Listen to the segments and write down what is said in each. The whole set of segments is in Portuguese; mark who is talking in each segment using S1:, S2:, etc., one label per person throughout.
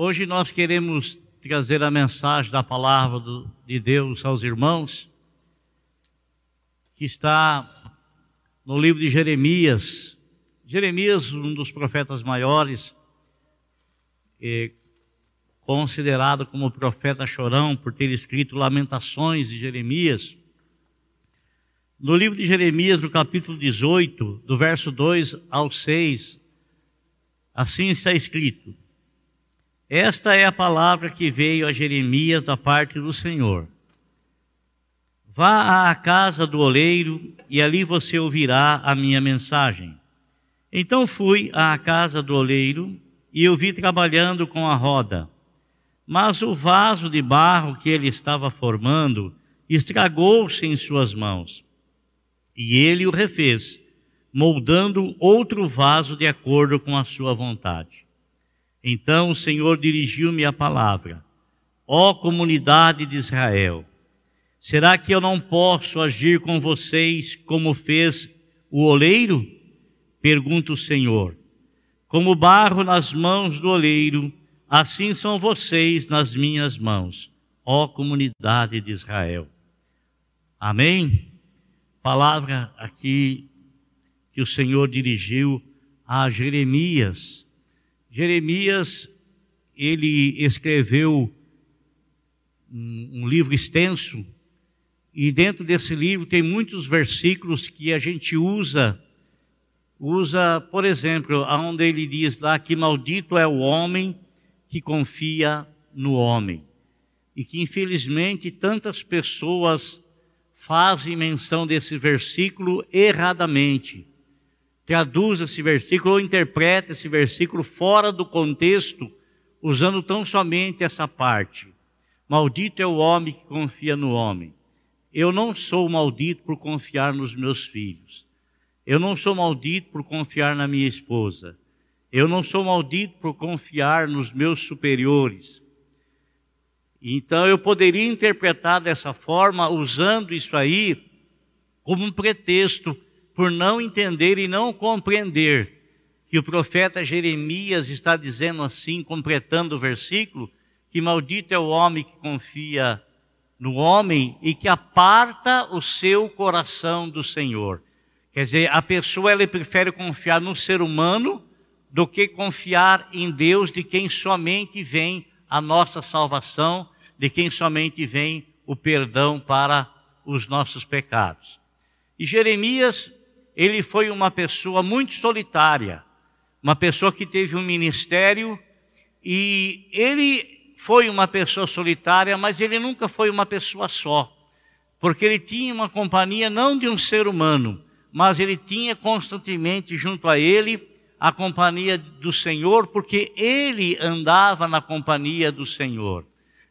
S1: Hoje nós queremos trazer a mensagem da palavra de Deus aos irmãos, que está no livro de Jeremias. Jeremias, um dos profetas maiores, é considerado como profeta chorão por ter escrito Lamentações de Jeremias. No livro de Jeremias, no capítulo 18, do verso 2 ao 6, assim está escrito: Esta é a palavra que veio a Jeremias da parte do Senhor. Vá à casa do oleiro e ali você ouvirá a minha mensagem. Então fui à casa do oleiro e o vi trabalhando com a roda. Mas o vaso de barro que ele estava formando estragou-se em suas mãos e ele o refez, moldando outro vaso de acordo com a sua vontade. Então o Senhor dirigiu-me a palavra: Ó comunidade de Israel, será que eu não posso agir com vocês como fez o oleiro? Pergunta o Senhor. Como barro nas mãos do oleiro, assim são vocês nas minhas mãos, ó comunidade de Israel. Amém? palavra aqui que o Senhor dirigiu a Jeremias. Jeremias, ele escreveu um, um livro extenso, e dentro desse livro tem muitos versículos que a gente usa usa, por exemplo, onde ele diz lá que maldito é o homem que confia no homem. E que infelizmente tantas pessoas fazem menção desse versículo erradamente. Traduz esse versículo ou interpreta esse versículo fora do contexto, usando tão somente essa parte. Maldito é o homem que confia no homem. Eu não sou maldito por confiar nos meus filhos. Eu não sou maldito por confiar na minha esposa. Eu não sou maldito por confiar nos meus superiores. Então eu poderia interpretar dessa forma, usando isso aí como um pretexto por não entender e não compreender que o profeta Jeremias está dizendo assim, completando o versículo, que maldito é o homem que confia no homem e que aparta o seu coração do Senhor. Quer dizer, a pessoa ela prefere confiar no ser humano do que confiar em Deus, de quem somente vem a nossa salvação, de quem somente vem o perdão para os nossos pecados. E Jeremias, ele foi uma pessoa muito solitária, uma pessoa que teve um ministério e ele foi uma pessoa solitária, mas ele nunca foi uma pessoa só, porque ele tinha uma companhia não de um ser humano, mas ele tinha constantemente junto a ele a companhia do Senhor, porque ele andava na companhia do Senhor.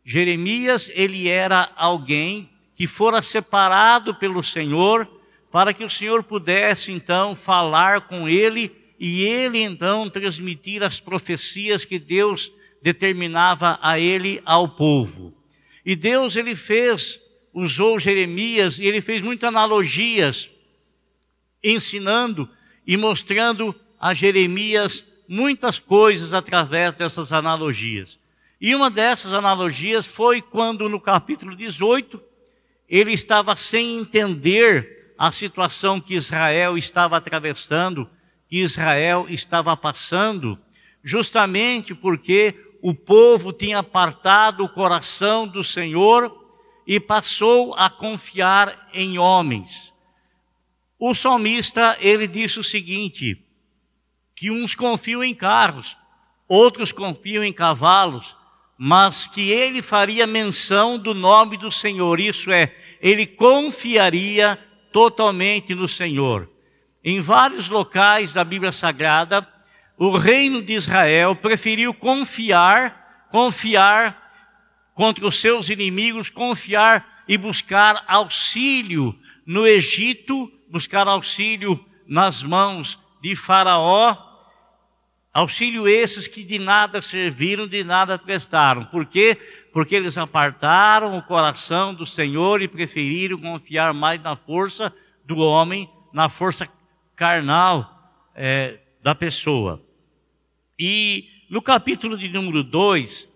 S1: Jeremias, ele era alguém que fora separado pelo Senhor para que o Senhor pudesse então falar com ele e ele então transmitir as profecias que Deus determinava a ele ao povo. E Deus ele fez, usou Jeremias e ele fez muitas analogias ensinando e mostrando a Jeremias muitas coisas através dessas analogias. E uma dessas analogias foi quando, no capítulo 18, ele estava sem entender a situação que Israel estava atravessando, que Israel estava passando, justamente porque o povo tinha apartado o coração do Senhor e passou a confiar em homens. O salmista, ele disse o seguinte: que uns confiam em carros, outros confiam em cavalos, mas que ele faria menção do nome do Senhor, isso é, ele confiaria totalmente no Senhor. Em vários locais da Bíblia Sagrada, o reino de Israel preferiu confiar, confiar contra os seus inimigos, confiar e buscar auxílio no Egito, buscar auxílio nas mãos de Faraó, auxílio esses que de nada serviram, de nada prestaram. Por quê? Porque eles apartaram o coração do Senhor e preferiram confiar mais na força do homem, na força carnal é, da pessoa. E no capítulo de número 2,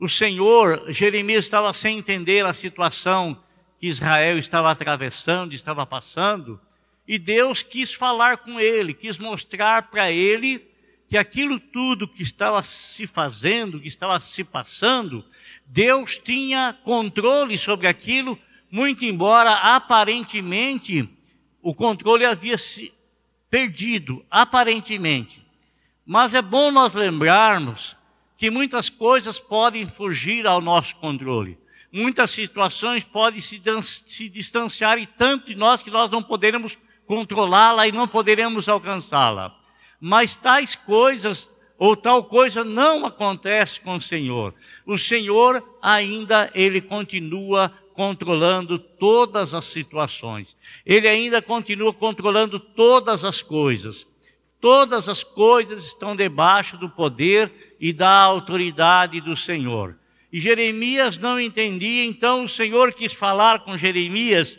S1: o Senhor, Jeremias estava sem entender a situação que Israel estava atravessando, estava passando, e Deus quis falar com ele, quis mostrar para ele que aquilo tudo que estava se fazendo, que estava se passando, Deus tinha controle sobre aquilo, muito embora aparentemente o controle havia se perdido, aparentemente. Mas é bom nós lembrarmos que muitas coisas podem fugir ao nosso controle. Muitas situações podem se, se distanciar e tanto de nós que nós não poderemos controlá-la e não poderemos alcançá-la. Mas tais coisas ou tal coisa não acontece com o Senhor. O Senhor ainda ele continua controlando todas as situações. Ele ainda continua controlando todas as coisas. Todas as coisas estão debaixo do poder e da autoridade do Senhor. E Jeremias não entendia, então o Senhor quis falar com Jeremias.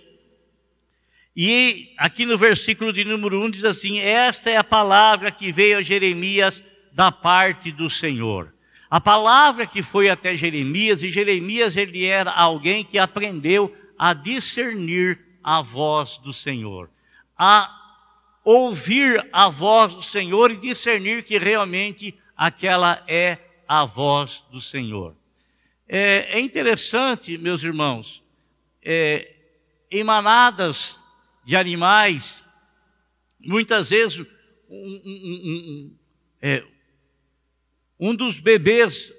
S1: E aqui no versículo de número 1 diz assim: Esta é a palavra que veio a Jeremias da parte do Senhor. A palavra que foi até Jeremias, e Jeremias ele era alguém que aprendeu a discernir a voz do Senhor, a ouvir a voz do Senhor e discernir que realmente aquela é a voz do Senhor. É, é interessante, meus irmãos, é, em manadas de animais, muitas vezes um, um, um, é, um dos bebês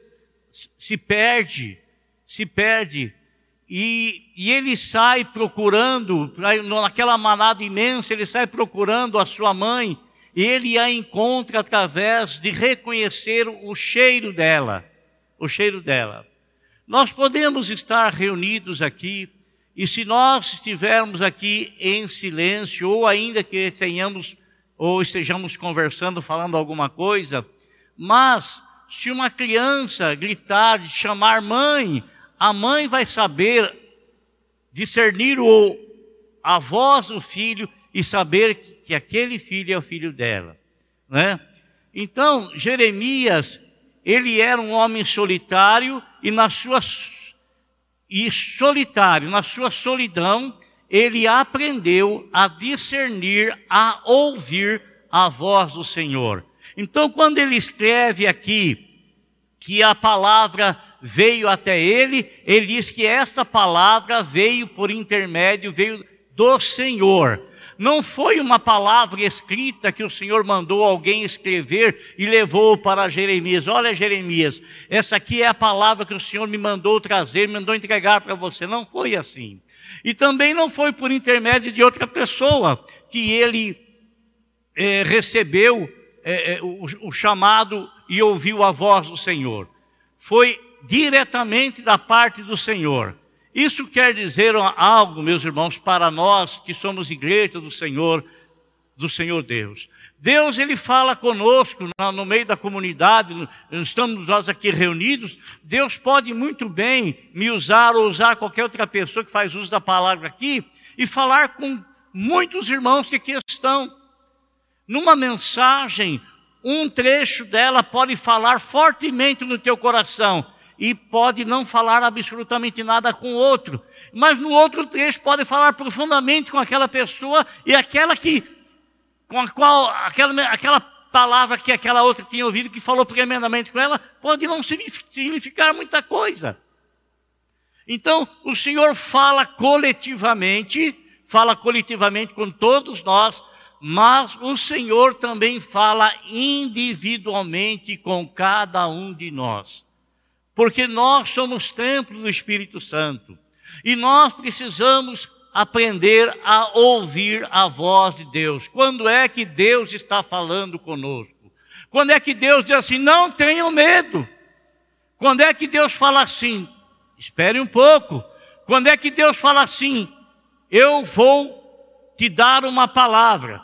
S1: se perde, se perde, e, e, ele sai procurando, naquela manada imensa, ele sai procurando a sua mãe, e ele a encontra através de reconhecer o cheiro dela, o cheiro dela. Nós podemos estar reunidos aqui, e se nós estivermos aqui em silêncio, ou ainda que tenhamos, ou estejamos conversando, falando alguma coisa, mas se uma criança gritar, chamar mãe, a mãe vai saber discernir o, a voz do filho e saber que, que aquele filho é o filho dela, né? Então, Jeremias, ele era um homem solitário e na sua e solitário, na sua solidão, ele aprendeu a discernir, a ouvir a voz do Senhor. Então, quando ele escreve aqui que a palavra veio até ele, ele diz que esta palavra veio por intermédio, veio do Senhor. Não foi uma palavra escrita que o Senhor mandou alguém escrever e levou para Jeremias. Olha, Jeremias, essa aqui é a palavra que o Senhor me mandou trazer, me mandou entregar para você. Não foi assim. E também não foi por intermédio de outra pessoa que ele é, recebeu é, o, o chamado e ouviu a voz do Senhor. Foi diretamente da parte do Senhor. Isso quer dizer algo, meus irmãos, para nós que somos igreja do Senhor, do Senhor Deus. Deus ele fala conosco no meio da comunidade, estamos nós aqui reunidos. Deus pode muito bem me usar ou usar qualquer outra pessoa que faz uso da palavra aqui e falar com muitos irmãos que aqui estão. Numa mensagem, um trecho dela pode falar fortemente no teu coração e pode não falar absolutamente nada com outro, mas no outro trecho pode falar profundamente com aquela pessoa e aquela que com a qual aquela, aquela palavra que aquela outra tinha ouvido que falou tremendamente com ela pode não significar muita coisa. Então, o Senhor fala coletivamente, fala coletivamente com todos nós, mas o Senhor também fala individualmente com cada um de nós. Porque nós somos templo do Espírito Santo. E nós precisamos aprender a ouvir a voz de Deus. Quando é que Deus está falando conosco? Quando é que Deus diz assim: não tenham medo? Quando é que Deus fala assim? Espere um pouco. Quando é que Deus fala assim? Eu vou te dar uma palavra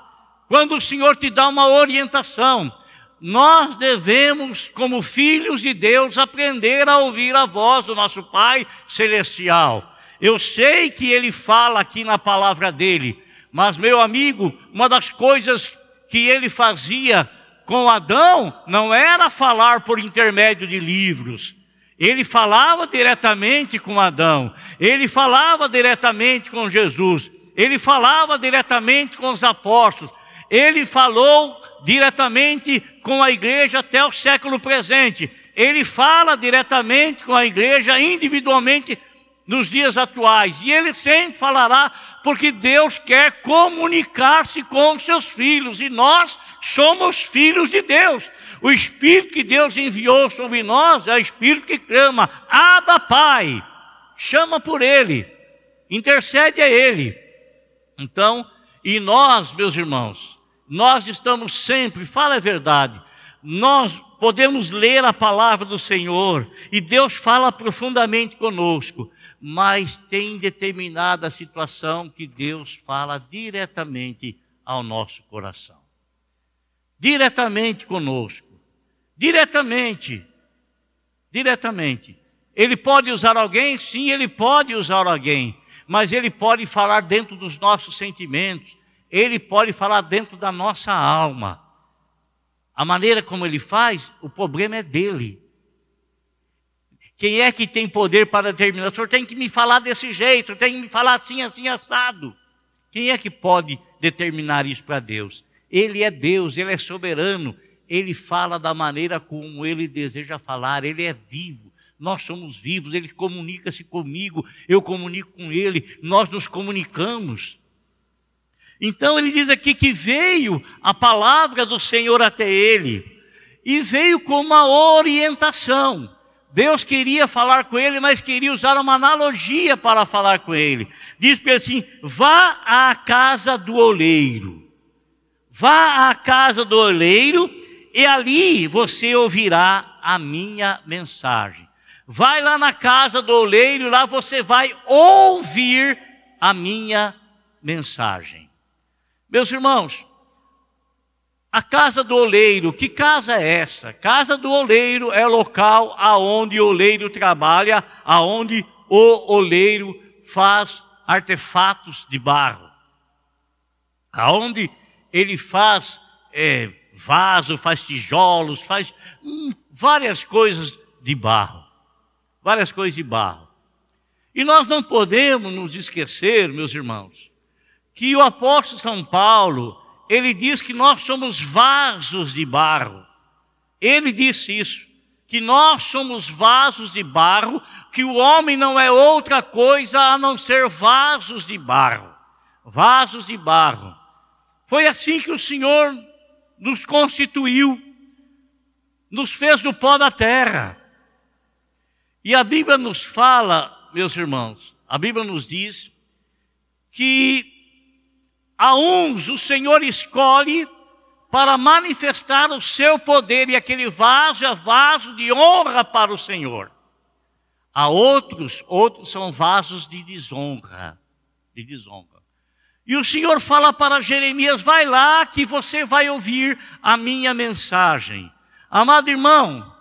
S1: quando o Senhor te dá uma orientação, nós devemos, como filhos de Deus, aprender a ouvir a voz do nosso Pai Celestial. Eu sei que Ele fala aqui na palavra dele, mas, meu amigo, uma das coisas que Ele fazia com Adão não era falar por intermédio de livros. Ele falava diretamente com Adão, ele falava diretamente com Jesus, ele falava diretamente com os apóstolos, ele falou diretamente com a igreja até o século presente. Ele fala diretamente com a igreja individualmente nos dias atuais. E ele sempre falará, porque Deus quer comunicar-se com os seus filhos, e nós somos filhos de Deus. O Espírito que Deus enviou sobre nós é o Espírito que clama, Abba Pai, chama por Ele, intercede a Ele. Então, e nós, meus irmãos, nós estamos sempre, fala a verdade, nós podemos ler a palavra do Senhor e Deus fala profundamente conosco, mas tem determinada situação que Deus fala diretamente ao nosso coração. Diretamente conosco. Diretamente. Diretamente. Ele pode usar alguém? Sim, ele pode usar alguém. Mas ele pode falar dentro dos nossos sentimentos ele pode falar dentro da nossa alma. A maneira como ele faz, o problema é dele. Quem é que tem poder para determinar? O senhor tem que me falar desse jeito, tem que me falar assim, assim, assado. Quem é que pode determinar isso para Deus? Ele é Deus, ele é soberano, ele fala da maneira como ele deseja falar, ele é vivo. Nós somos vivos, ele comunica-se comigo, eu comunico com ele, nós nos comunicamos. Então ele diz aqui que veio a palavra do Senhor até ele e veio com uma orientação. Deus queria falar com ele, mas queria usar uma analogia para falar com ele. Diz para ele assim: vá à casa do oleiro. Vá à casa do oleiro e ali você ouvirá a minha mensagem. Vai lá na casa do oleiro, lá você vai ouvir a minha mensagem. Meus irmãos, a casa do oleiro, que casa é essa? Casa do oleiro é local aonde o oleiro trabalha, aonde o oleiro faz artefatos de barro, aonde ele faz é, vaso, faz tijolos, faz hum, várias coisas de barro, várias coisas de barro. E nós não podemos nos esquecer, meus irmãos, que o apóstolo São Paulo, ele diz que nós somos vasos de barro. Ele disse isso, que nós somos vasos de barro, que o homem não é outra coisa a não ser vasos de barro. Vasos de barro. Foi assim que o Senhor nos constituiu, nos fez do pó da terra. E a Bíblia nos fala, meus irmãos, a Bíblia nos diz que a uns o Senhor escolhe para manifestar o seu poder, e aquele vaso é vaso de honra para o Senhor. A outros, outros são vasos de desonra, de desonra. E o Senhor fala para Jeremias: vai lá que você vai ouvir a minha mensagem. Amado irmão,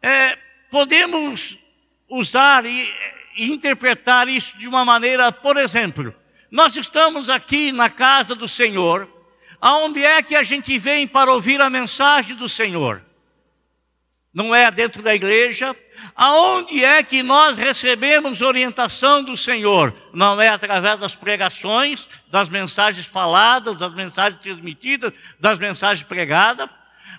S1: é, podemos usar e, e interpretar isso de uma maneira, por exemplo, nós estamos aqui na casa do Senhor, aonde é que a gente vem para ouvir a mensagem do Senhor? Não é dentro da igreja? Aonde é que nós recebemos orientação do Senhor? Não é através das pregações, das mensagens faladas, das mensagens transmitidas, das mensagens pregadas?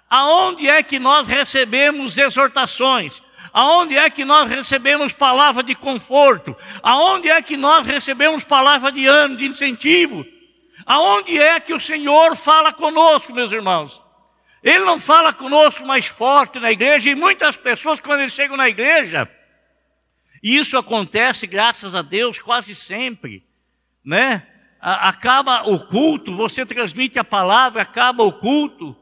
S1: Aonde é que nós recebemos exortações? Aonde é que nós recebemos palavra de conforto? Aonde é que nós recebemos palavra de ânimo, de incentivo? Aonde é que o Senhor fala conosco, meus irmãos? Ele não fala conosco mais forte na igreja, e muitas pessoas, quando eles chegam na igreja, e isso acontece, graças a Deus, quase sempre, né? Acaba o culto, você transmite a palavra, acaba o culto,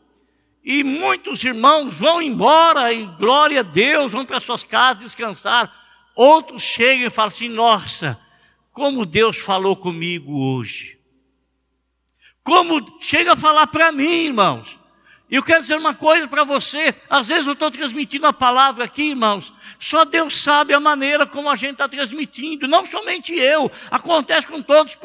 S1: e muitos irmãos vão embora e glória a Deus, vão para suas casas descansar. Outros chegam e falam assim: Nossa, como Deus falou comigo hoje. Como chega a falar para mim, irmãos. E eu quero dizer uma coisa para você: às vezes eu estou transmitindo a palavra aqui, irmãos, só Deus sabe a maneira como a gente está transmitindo, não somente eu, acontece com todos os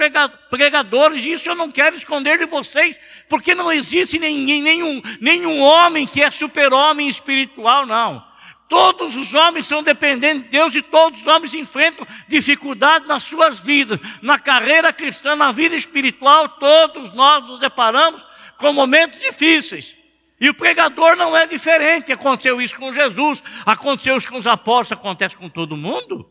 S1: pregadores, isso eu não quero esconder de vocês, porque não existe ninguém, nenhum, nenhum homem que é super-homem espiritual, não. Todos os homens são dependentes de Deus e todos os homens enfrentam dificuldades nas suas vidas, na carreira cristã, na vida espiritual, todos nós nos deparamos com momentos difíceis. E o pregador não é diferente. Aconteceu isso com Jesus, aconteceu isso com os apóstolos, acontece com todo mundo.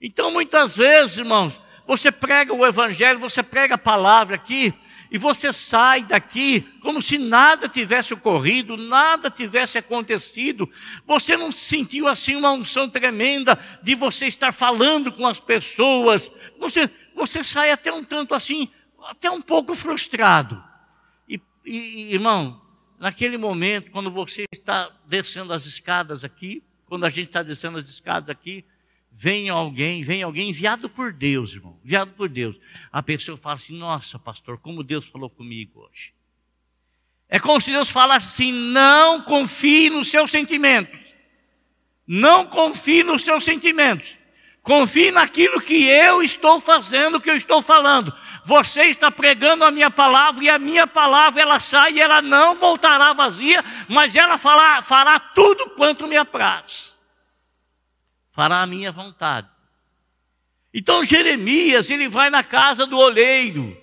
S1: Então, muitas vezes, irmãos, você prega o evangelho, você prega a palavra aqui, e você sai daqui como se nada tivesse ocorrido, nada tivesse acontecido. Você não sentiu assim uma unção tremenda de você estar falando com as pessoas. Você, você sai até um tanto assim, até um pouco frustrado. E, irmão, naquele momento, quando você está descendo as escadas aqui, quando a gente está descendo as escadas aqui, vem alguém, vem alguém enviado por Deus, irmão, enviado por Deus. A pessoa fala assim: Nossa, pastor, como Deus falou comigo hoje. É como se Deus falasse assim: Não confie nos seus sentimentos. Não confie nos seus sentimentos. Confie naquilo que eu estou fazendo, que eu estou falando. Você está pregando a minha palavra e a minha palavra ela sai e ela não voltará vazia, mas ela fará, fará tudo quanto me apraz. Fará a minha vontade. Então Jeremias, ele vai na casa do oleiro,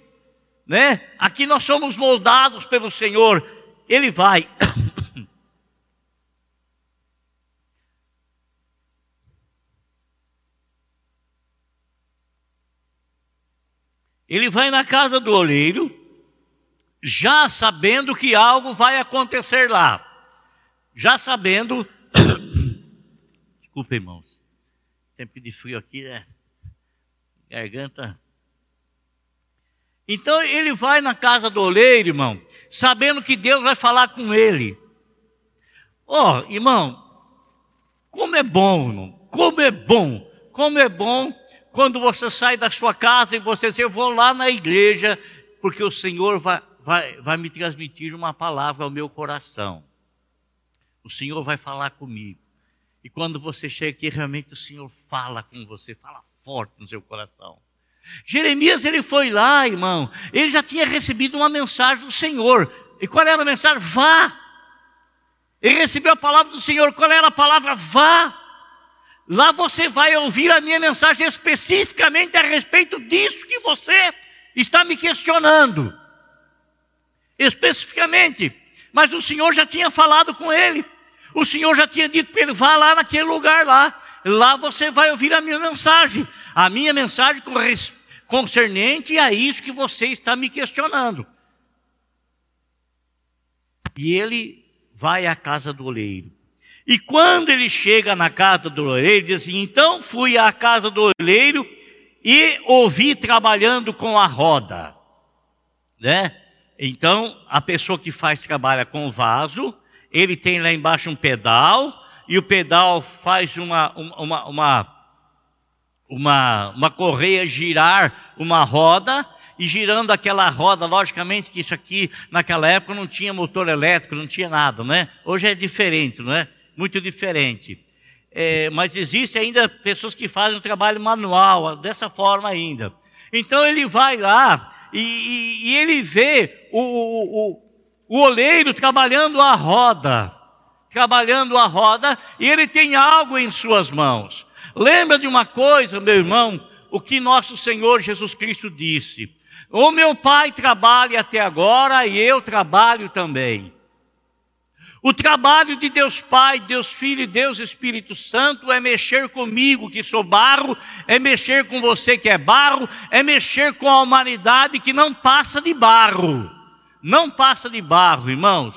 S1: né? Aqui nós somos moldados pelo Senhor. Ele vai Ele vai na casa do oleiro, já sabendo que algo vai acontecer lá. Já sabendo. Desculpa, irmãos. Tempo de frio aqui, né? Garganta. Então ele vai na casa do oleiro, irmão, sabendo que Deus vai falar com ele. Ó, oh, irmão, como é bom, irmão, como é bom, como é bom quando você sai da sua casa e você diz, eu vou lá na igreja, porque o Senhor vai, vai, vai me transmitir uma palavra ao meu coração. O Senhor vai falar comigo. E quando você chega aqui, realmente o Senhor fala com você, fala forte no seu coração. Jeremias, ele foi lá, irmão, ele já tinha recebido uma mensagem do Senhor. E qual era a mensagem? Vá. Ele recebeu a palavra do Senhor. Qual era a palavra? Vá. Lá você vai ouvir a minha mensagem especificamente a respeito disso que você está me questionando. Especificamente. Mas o Senhor já tinha falado com ele. O Senhor já tinha dito para ele: vá lá naquele lugar lá. Lá você vai ouvir a minha mensagem. A minha mensagem concernente a isso que você está me questionando. E ele vai à casa do oleiro. E quando ele chega na casa do oleiro, diz assim: Então fui à casa do oleiro e ouvi trabalhando com a roda. Né? Então, a pessoa que faz trabalha com o vaso, ele tem lá embaixo um pedal, e o pedal faz uma, uma, uma, uma, uma correia girar uma roda, e girando aquela roda, logicamente que isso aqui naquela época não tinha motor elétrico, não tinha nada, né? Hoje é diferente, não é? Muito diferente. É, mas existe ainda pessoas que fazem o trabalho manual, dessa forma ainda. Então ele vai lá e, e, e ele vê o, o, o oleiro trabalhando a roda, trabalhando a roda, e ele tem algo em suas mãos. Lembra de uma coisa, meu irmão, o que nosso Senhor Jesus Cristo disse: O meu Pai trabalha até agora e eu trabalho também. O trabalho de Deus Pai, Deus Filho e Deus Espírito Santo é mexer comigo, que sou barro, é mexer com você que é barro, é mexer com a humanidade que não passa de barro. Não passa de barro, irmãos.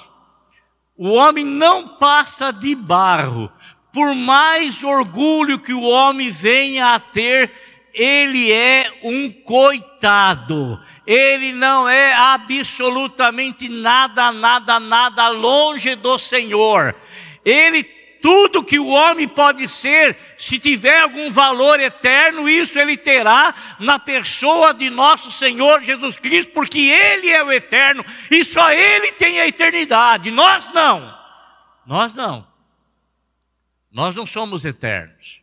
S1: O homem não passa de barro. Por mais orgulho que o homem venha a ter, ele é um coitado ele não é absolutamente nada, nada, nada longe do Senhor. Ele tudo que o homem pode ser, se tiver algum valor eterno, isso ele terá na pessoa de nosso Senhor Jesus Cristo, porque Ele é o eterno e só Ele tem a eternidade. Nós não. Nós não. Nós não somos eternos.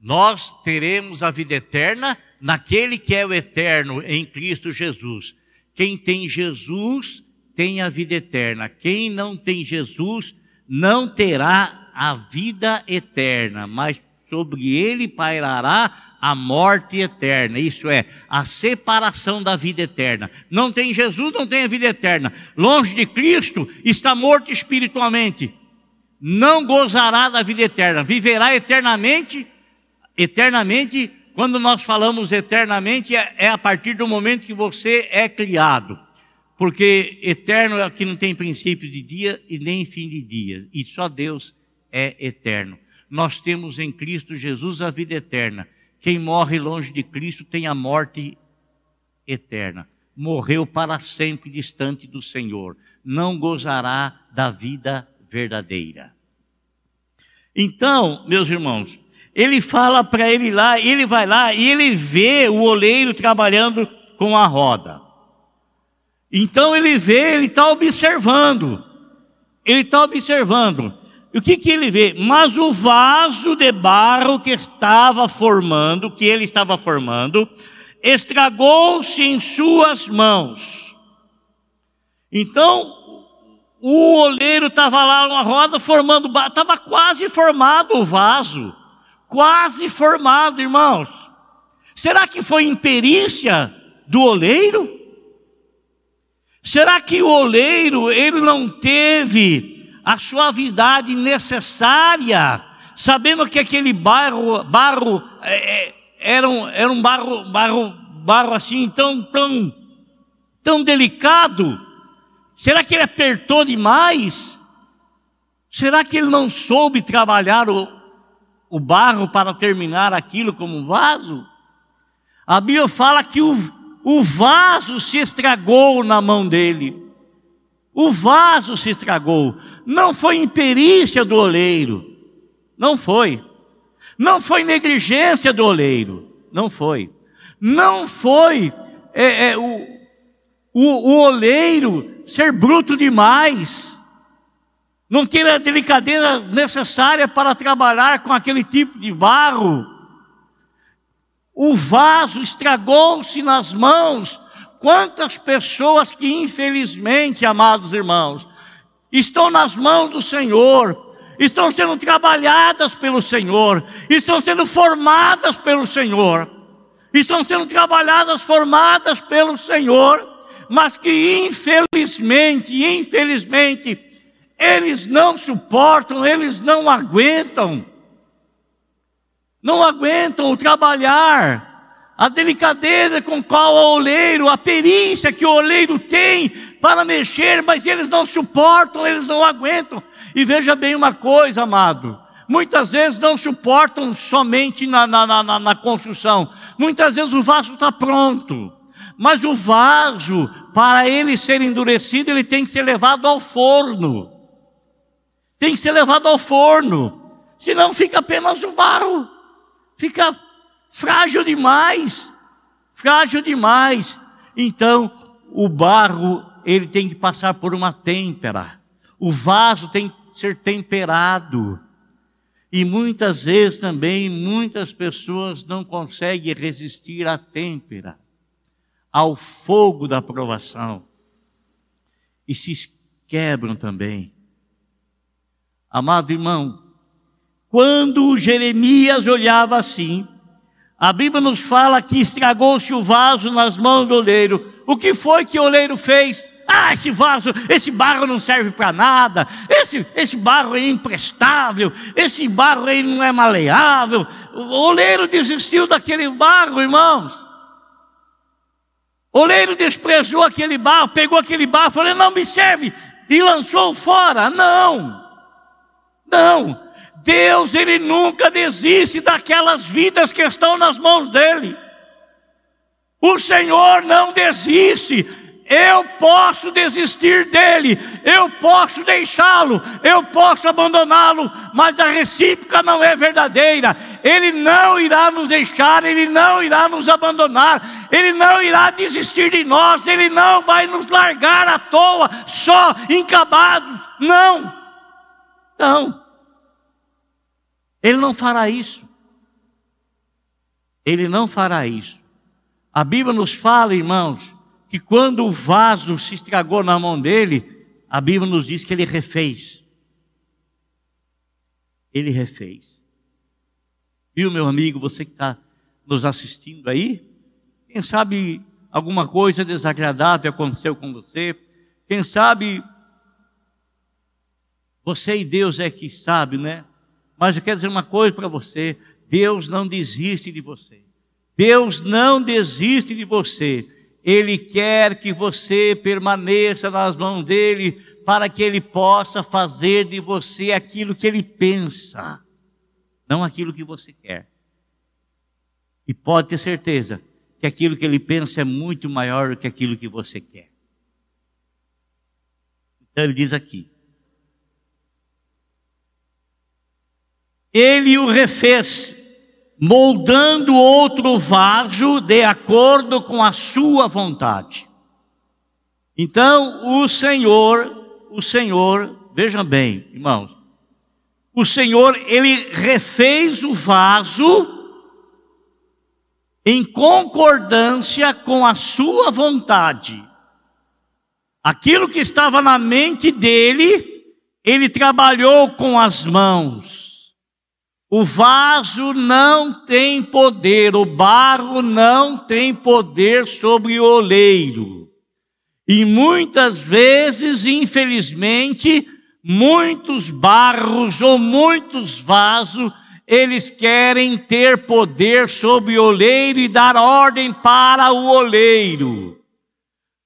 S1: Nós teremos a vida eterna naquele que é o eterno em Cristo Jesus. Quem tem Jesus tem a vida eterna. Quem não tem Jesus não terá a vida eterna, mas sobre ele pairará a morte eterna. Isso é, a separação da vida eterna. Não tem Jesus, não tem a vida eterna. Longe de Cristo, está morto espiritualmente. Não gozará da vida eterna. Viverá eternamente, eternamente. Quando nós falamos eternamente, é, é a partir do momento que você é criado porque eterno é que não tem princípio de dia e nem fim de dia, e só Deus é eterno. Nós temos em Cristo Jesus a vida eterna. Quem morre longe de Cristo tem a morte eterna. Morreu para sempre distante do Senhor. Não gozará da vida verdadeira. Então, meus irmãos, ele fala para ele lá, ele vai lá e ele vê o oleiro trabalhando com a roda. Então ele vê, ele está observando. Ele está observando. E o que, que ele vê? Mas o vaso de barro que estava formando, que ele estava formando, estragou-se em suas mãos. Então, o oleiro estava lá numa roda formando, estava quase formado o vaso. Quase formado, irmãos. Será que foi imperícia do oleiro? Será que o oleiro ele não teve a suavidade necessária, sabendo que aquele barro, barro é, é, era, um, era um barro, barro, barro assim tão, tão, tão delicado? Será que ele apertou demais? Será que ele não soube trabalhar o, o barro para terminar aquilo como um vaso? A Bíblia fala que o, o vaso se estragou na mão dele. O vaso se estragou. Não foi imperícia do oleiro. Não foi. Não foi negligência do oleiro. Não foi. Não foi é, é, o, o, o oleiro ser bruto demais. Não ter a delicadeza necessária para trabalhar com aquele tipo de barro o vaso estragou-se nas mãos. Quantas pessoas que, infelizmente, amados irmãos, estão nas mãos do Senhor, estão sendo trabalhadas pelo Senhor, estão sendo formadas pelo Senhor, estão sendo trabalhadas, formadas pelo Senhor, mas que infelizmente, infelizmente, eles não suportam, eles não aguentam não aguentam trabalhar, a delicadeza com qual o oleiro, a perícia que o oleiro tem para mexer, mas eles não suportam, eles não aguentam. E veja bem uma coisa, amado. Muitas vezes não suportam somente na, na, na, na construção. Muitas vezes o vaso está pronto. Mas o vaso, para ele ser endurecido, ele tem que ser levado ao forno. Tem que ser levado ao forno. Senão fica apenas o barro fica frágil demais, frágil demais. Então, o barro, ele tem que passar por uma têmpera. O vaso tem que ser temperado. E muitas vezes também, muitas pessoas não conseguem resistir à têmpera, ao fogo da provação. E se quebram também. Amado irmão, quando Jeremias olhava assim, a Bíblia nos fala que estragou-se o vaso nas mãos do oleiro. O que foi que o oleiro fez? Ah, esse vaso, esse barro não serve para nada. Esse, esse barro é imprestável. Esse barro aí não é maleável. O oleiro desistiu daquele barro, irmãos. O oleiro desprezou aquele barro, pegou aquele barro, falou: não me serve, e lançou fora. Não, não. Deus, ele nunca desiste daquelas vidas que estão nas mãos dele. O Senhor não desiste. eu posso desistir dele, eu posso deixá-lo, eu posso abandoná-lo, mas a recíproca não é verdadeira. Ele não irá nos deixar, ele não irá nos abandonar, ele não irá desistir de nós, ele não vai nos largar à toa, só encabados. Não, não, ele não fará isso. Ele não fará isso. A Bíblia nos fala, irmãos, que quando o vaso se estragou na mão dele, a Bíblia nos diz que ele refez. Ele refez. Viu, meu amigo, você que está nos assistindo aí? Quem sabe alguma coisa desagradável aconteceu com você? Quem sabe você e Deus é que sabe, né? Mas eu quero dizer uma coisa para você: Deus não desiste de você. Deus não desiste de você. Ele quer que você permaneça nas mãos dele para que ele possa fazer de você aquilo que ele pensa, não aquilo que você quer. E pode ter certeza que aquilo que ele pensa é muito maior do que aquilo que você quer. Então ele diz aqui: Ele o refez moldando outro vaso de acordo com a sua vontade. Então, o Senhor, o Senhor, vejam bem, irmãos, o Senhor, ele refez o vaso em concordância com a sua vontade. Aquilo que estava na mente dele, ele trabalhou com as mãos. O vaso não tem poder, o barro não tem poder sobre o oleiro. E muitas vezes, infelizmente, muitos barros ou muitos vasos, eles querem ter poder sobre o oleiro e dar ordem para o oleiro.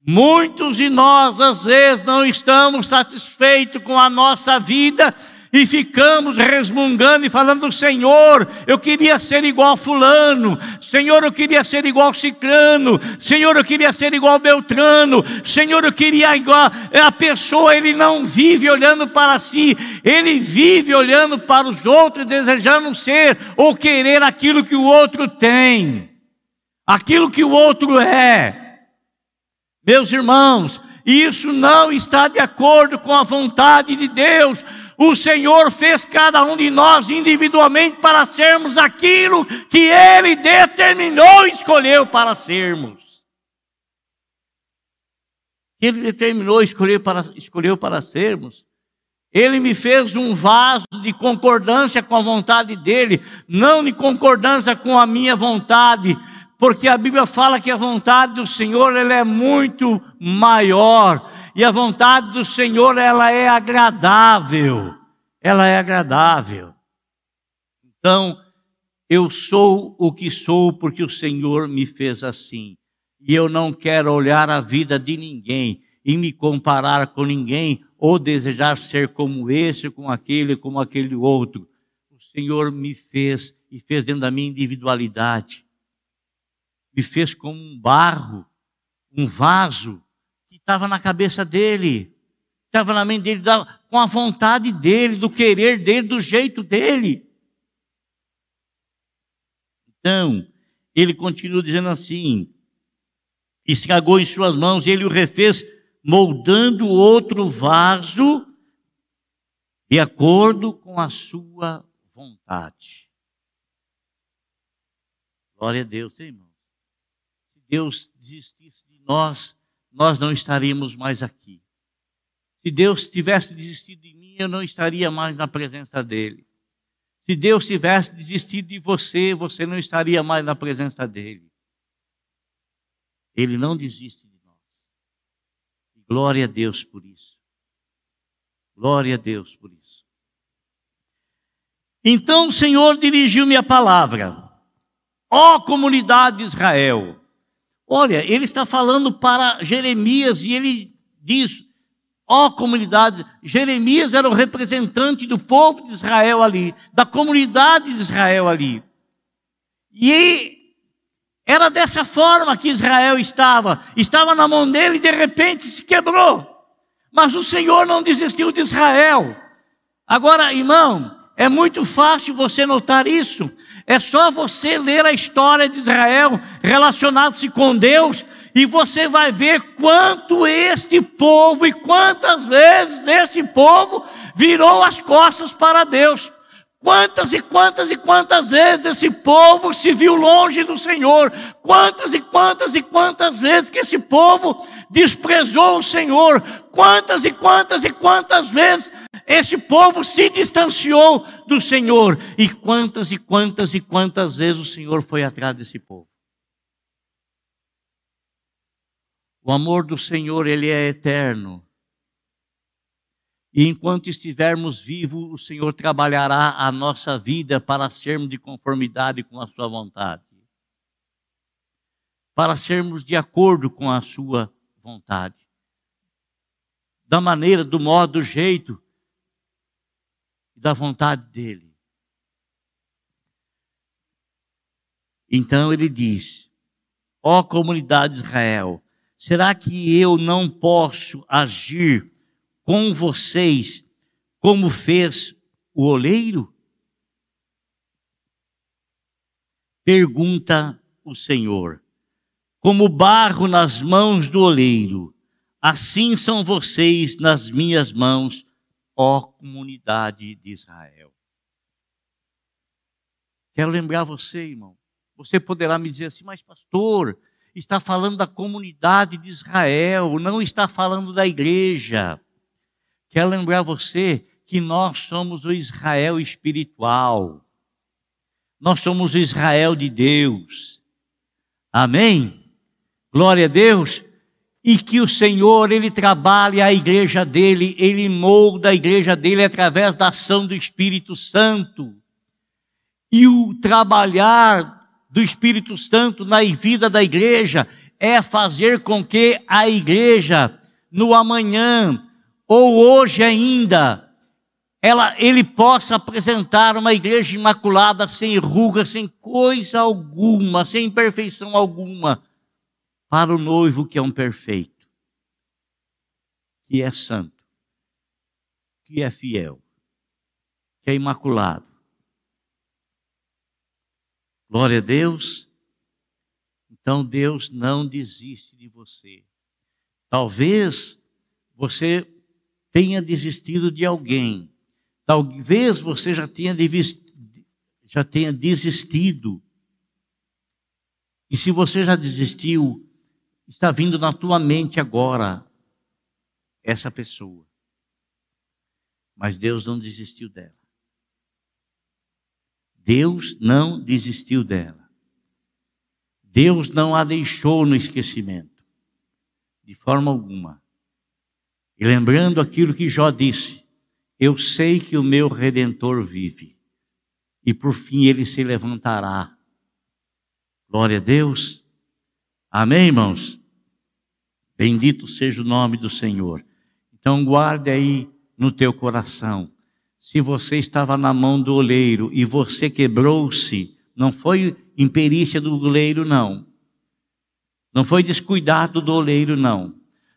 S1: Muitos de nós, às vezes, não estamos satisfeitos com a nossa vida e ficamos resmungando e falando: Senhor, eu queria ser igual Fulano, Senhor, eu queria ser igual Ciclano, Senhor, eu queria ser igual Beltrano, Senhor, eu queria igual. A pessoa, ele não vive olhando para si, ele vive olhando para os outros, desejando ser ou querer aquilo que o outro tem, aquilo que o outro é. Meus irmãos, isso não está de acordo com a vontade de Deus o Senhor fez cada um de nós individualmente para sermos aquilo que Ele determinou e escolheu para sermos. Ele determinou e escolheu para, escolheu para sermos. Ele me fez um vaso de concordância com a vontade dele, não de concordância com a minha vontade, porque a Bíblia fala que a vontade do Senhor ela é muito maior e a vontade do Senhor, ela é agradável. Ela é agradável. Então, eu sou o que sou porque o Senhor me fez assim. E eu não quero olhar a vida de ninguém e me comparar com ninguém ou desejar ser como esse, como aquele, como aquele outro. O Senhor me fez e fez dentro da minha individualidade. Me fez como um barro, um vaso estava na cabeça dele, estava na mente dele, com a vontade dele, do querer dele, do jeito dele. Então, ele continua dizendo assim: estragou em suas mãos, e ele o refez, moldando outro vaso de acordo com a sua vontade. Glória a Deus, irmão. Se Deus desistisse de nós, nós não estaríamos mais aqui. Se Deus tivesse desistido de mim, eu não estaria mais na presença dele. Se Deus tivesse desistido de você, você não estaria mais na presença dele. Ele não desiste de nós. Glória a Deus por isso. Glória a Deus por isso. Então o Senhor dirigiu-me a palavra. Ó comunidade de Israel, Olha, ele está falando para Jeremias e ele diz: ó oh, comunidade, Jeremias era o representante do povo de Israel ali, da comunidade de Israel ali. E Era dessa forma que Israel estava. Estava na mão dele e de repente se quebrou. Mas o Senhor não desistiu de Israel. Agora, irmão, é muito fácil você notar isso. É só você ler a história de Israel relacionado-se com Deus e você vai ver quanto este povo e quantas vezes este povo virou as costas para Deus. Quantas e quantas e quantas vezes esse povo se viu longe do Senhor? Quantas e quantas e quantas vezes que esse povo desprezou o Senhor? Quantas e quantas e quantas vezes esse povo se distanciou do Senhor? E quantas e quantas e quantas vezes o Senhor foi atrás desse povo? O amor do Senhor, ele é eterno. E enquanto estivermos vivos, o Senhor trabalhará a nossa vida para sermos de conformidade com a Sua vontade. Para sermos de acordo com a Sua vontade. Da maneira, do modo, do jeito da vontade dEle. Então ele diz: Ó oh, comunidade de Israel, será que eu não posso agir? com vocês, como fez o oleiro? Pergunta o Senhor. Como barro nas mãos do oleiro, assim são vocês nas minhas mãos, ó comunidade de Israel. Quero lembrar você, irmão. Você poderá me dizer assim, mas pastor, está falando da comunidade de Israel, não está falando da igreja. Quero lembrar você que nós somos o Israel espiritual. Nós somos o Israel de Deus. Amém? Glória a Deus. E que o Senhor, Ele trabalha a igreja dele, Ele molda a igreja dele através da ação do Espírito Santo. E o trabalhar do Espírito Santo na vida da igreja é fazer com que a igreja, no amanhã, ou hoje ainda, ela, ele possa apresentar uma igreja imaculada, sem ruga, sem coisa alguma, sem imperfeição alguma, para o noivo que é um perfeito, que é santo, que é fiel, que é imaculado. Glória a Deus. Então Deus não desiste de você. Talvez você tenha desistido de alguém. Talvez você já tenha, já tenha desistido. E se você já desistiu, está vindo na tua mente agora essa pessoa. Mas Deus não desistiu dela. Deus não desistiu dela. Deus não a deixou no esquecimento, de forma alguma. E lembrando aquilo que Jó disse: Eu sei que o meu redentor vive, e por fim ele se levantará. Glória a Deus. Amém, irmãos? Bendito seja o nome do Senhor. Então guarde aí no teu coração. Se você estava na mão do oleiro e você quebrou-se, não foi imperícia do oleiro, não. Não foi descuidado do oleiro, não.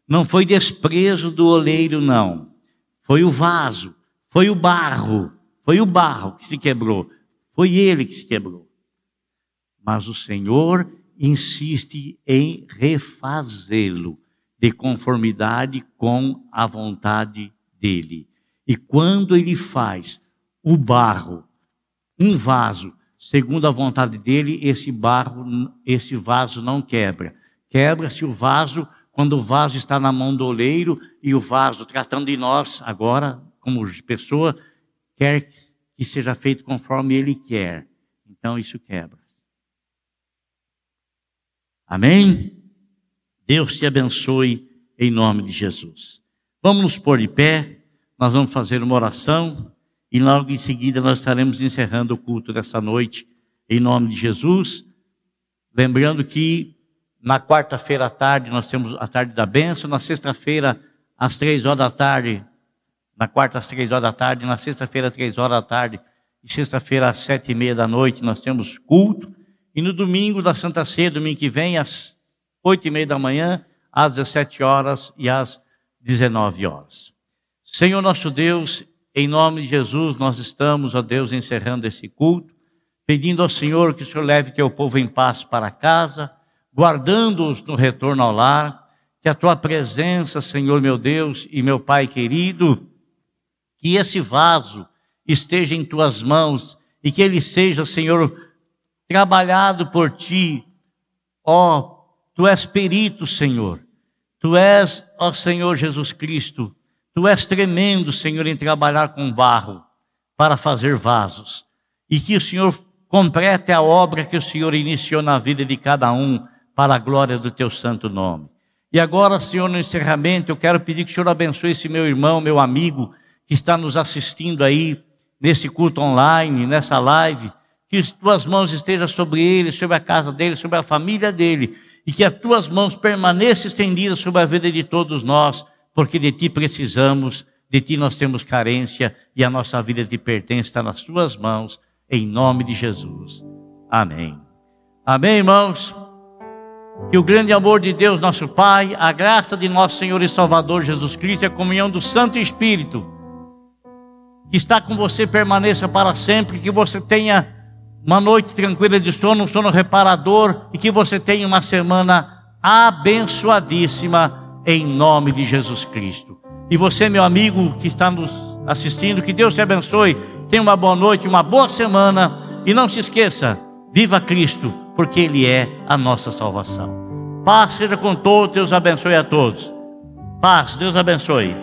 S1: Não foi desprezo do oleiro, não. Foi o vaso, foi o barro, foi o barro que se quebrou. Foi ele que se quebrou. Mas o Senhor insiste em refazê-lo de conformidade com a vontade dele. E quando ele faz o barro, um vaso, segundo a vontade dele, esse barro, esse vaso não quebra. Quebra-se o vaso quando o vaso está na mão do oleiro e o vaso, tratando de nós agora, como pessoa, quer que seja feito conforme ele quer. Então isso quebra. Amém? Deus te abençoe em nome de Jesus. Vamos nos pôr de pé, nós vamos fazer uma oração e logo em seguida nós estaremos encerrando o culto dessa noite em nome de Jesus. Lembrando que na quarta-feira à tarde, nós temos a tarde da bênção. Na sexta-feira, às três horas da tarde. Na quarta, às três horas da tarde. Na sexta-feira, às três horas da tarde. E sexta-feira, às sete e meia da noite, nós temos culto. E no domingo da Santa Ceia, domingo que vem, às oito e meia da manhã, às 17 horas e às 19 horas. Senhor nosso Deus, em nome de Jesus, nós estamos, ó Deus, encerrando esse culto, pedindo ao Senhor que o Senhor leve teu povo em paz para casa, guardando-os no retorno ao lar, que a tua presença, Senhor meu Deus e meu Pai querido, que esse vaso esteja em tuas mãos e que ele seja, Senhor, trabalhado por ti. Ó, oh, tu és perito, Senhor. Tu és, ó Senhor Jesus Cristo, tu és tremendo, Senhor, em trabalhar com barro para fazer vasos. E que o Senhor complete a obra que o Senhor iniciou na vida de cada um para a glória do teu santo nome. E agora, Senhor, no encerramento, eu quero pedir que o Senhor abençoe esse meu irmão, meu amigo, que está nos assistindo aí nesse culto online, nessa live, que as tuas mãos estejam sobre ele, sobre a casa dele, sobre a família dele, e que as tuas mãos permaneçam estendidas sobre a vida de todos nós, porque de ti precisamos, de ti nós temos carência e a nossa vida te pertence, está nas tuas mãos, em nome de Jesus. Amém. Amém, irmãos. Que o grande amor de Deus, nosso Pai, a graça de nosso Senhor e Salvador Jesus Cristo e a comunhão do Santo Espírito, que está com você, permaneça para sempre, que você tenha uma noite tranquila de sono, um sono reparador e que você tenha uma semana abençoadíssima em nome de Jesus Cristo. E você, meu amigo que está nos assistindo, que Deus te abençoe. Tenha uma boa noite, uma boa semana e não se esqueça, viva Cristo, porque Ele é a nossa salvação. Paz seja com todos, Deus abençoe a todos. Paz, Deus abençoe.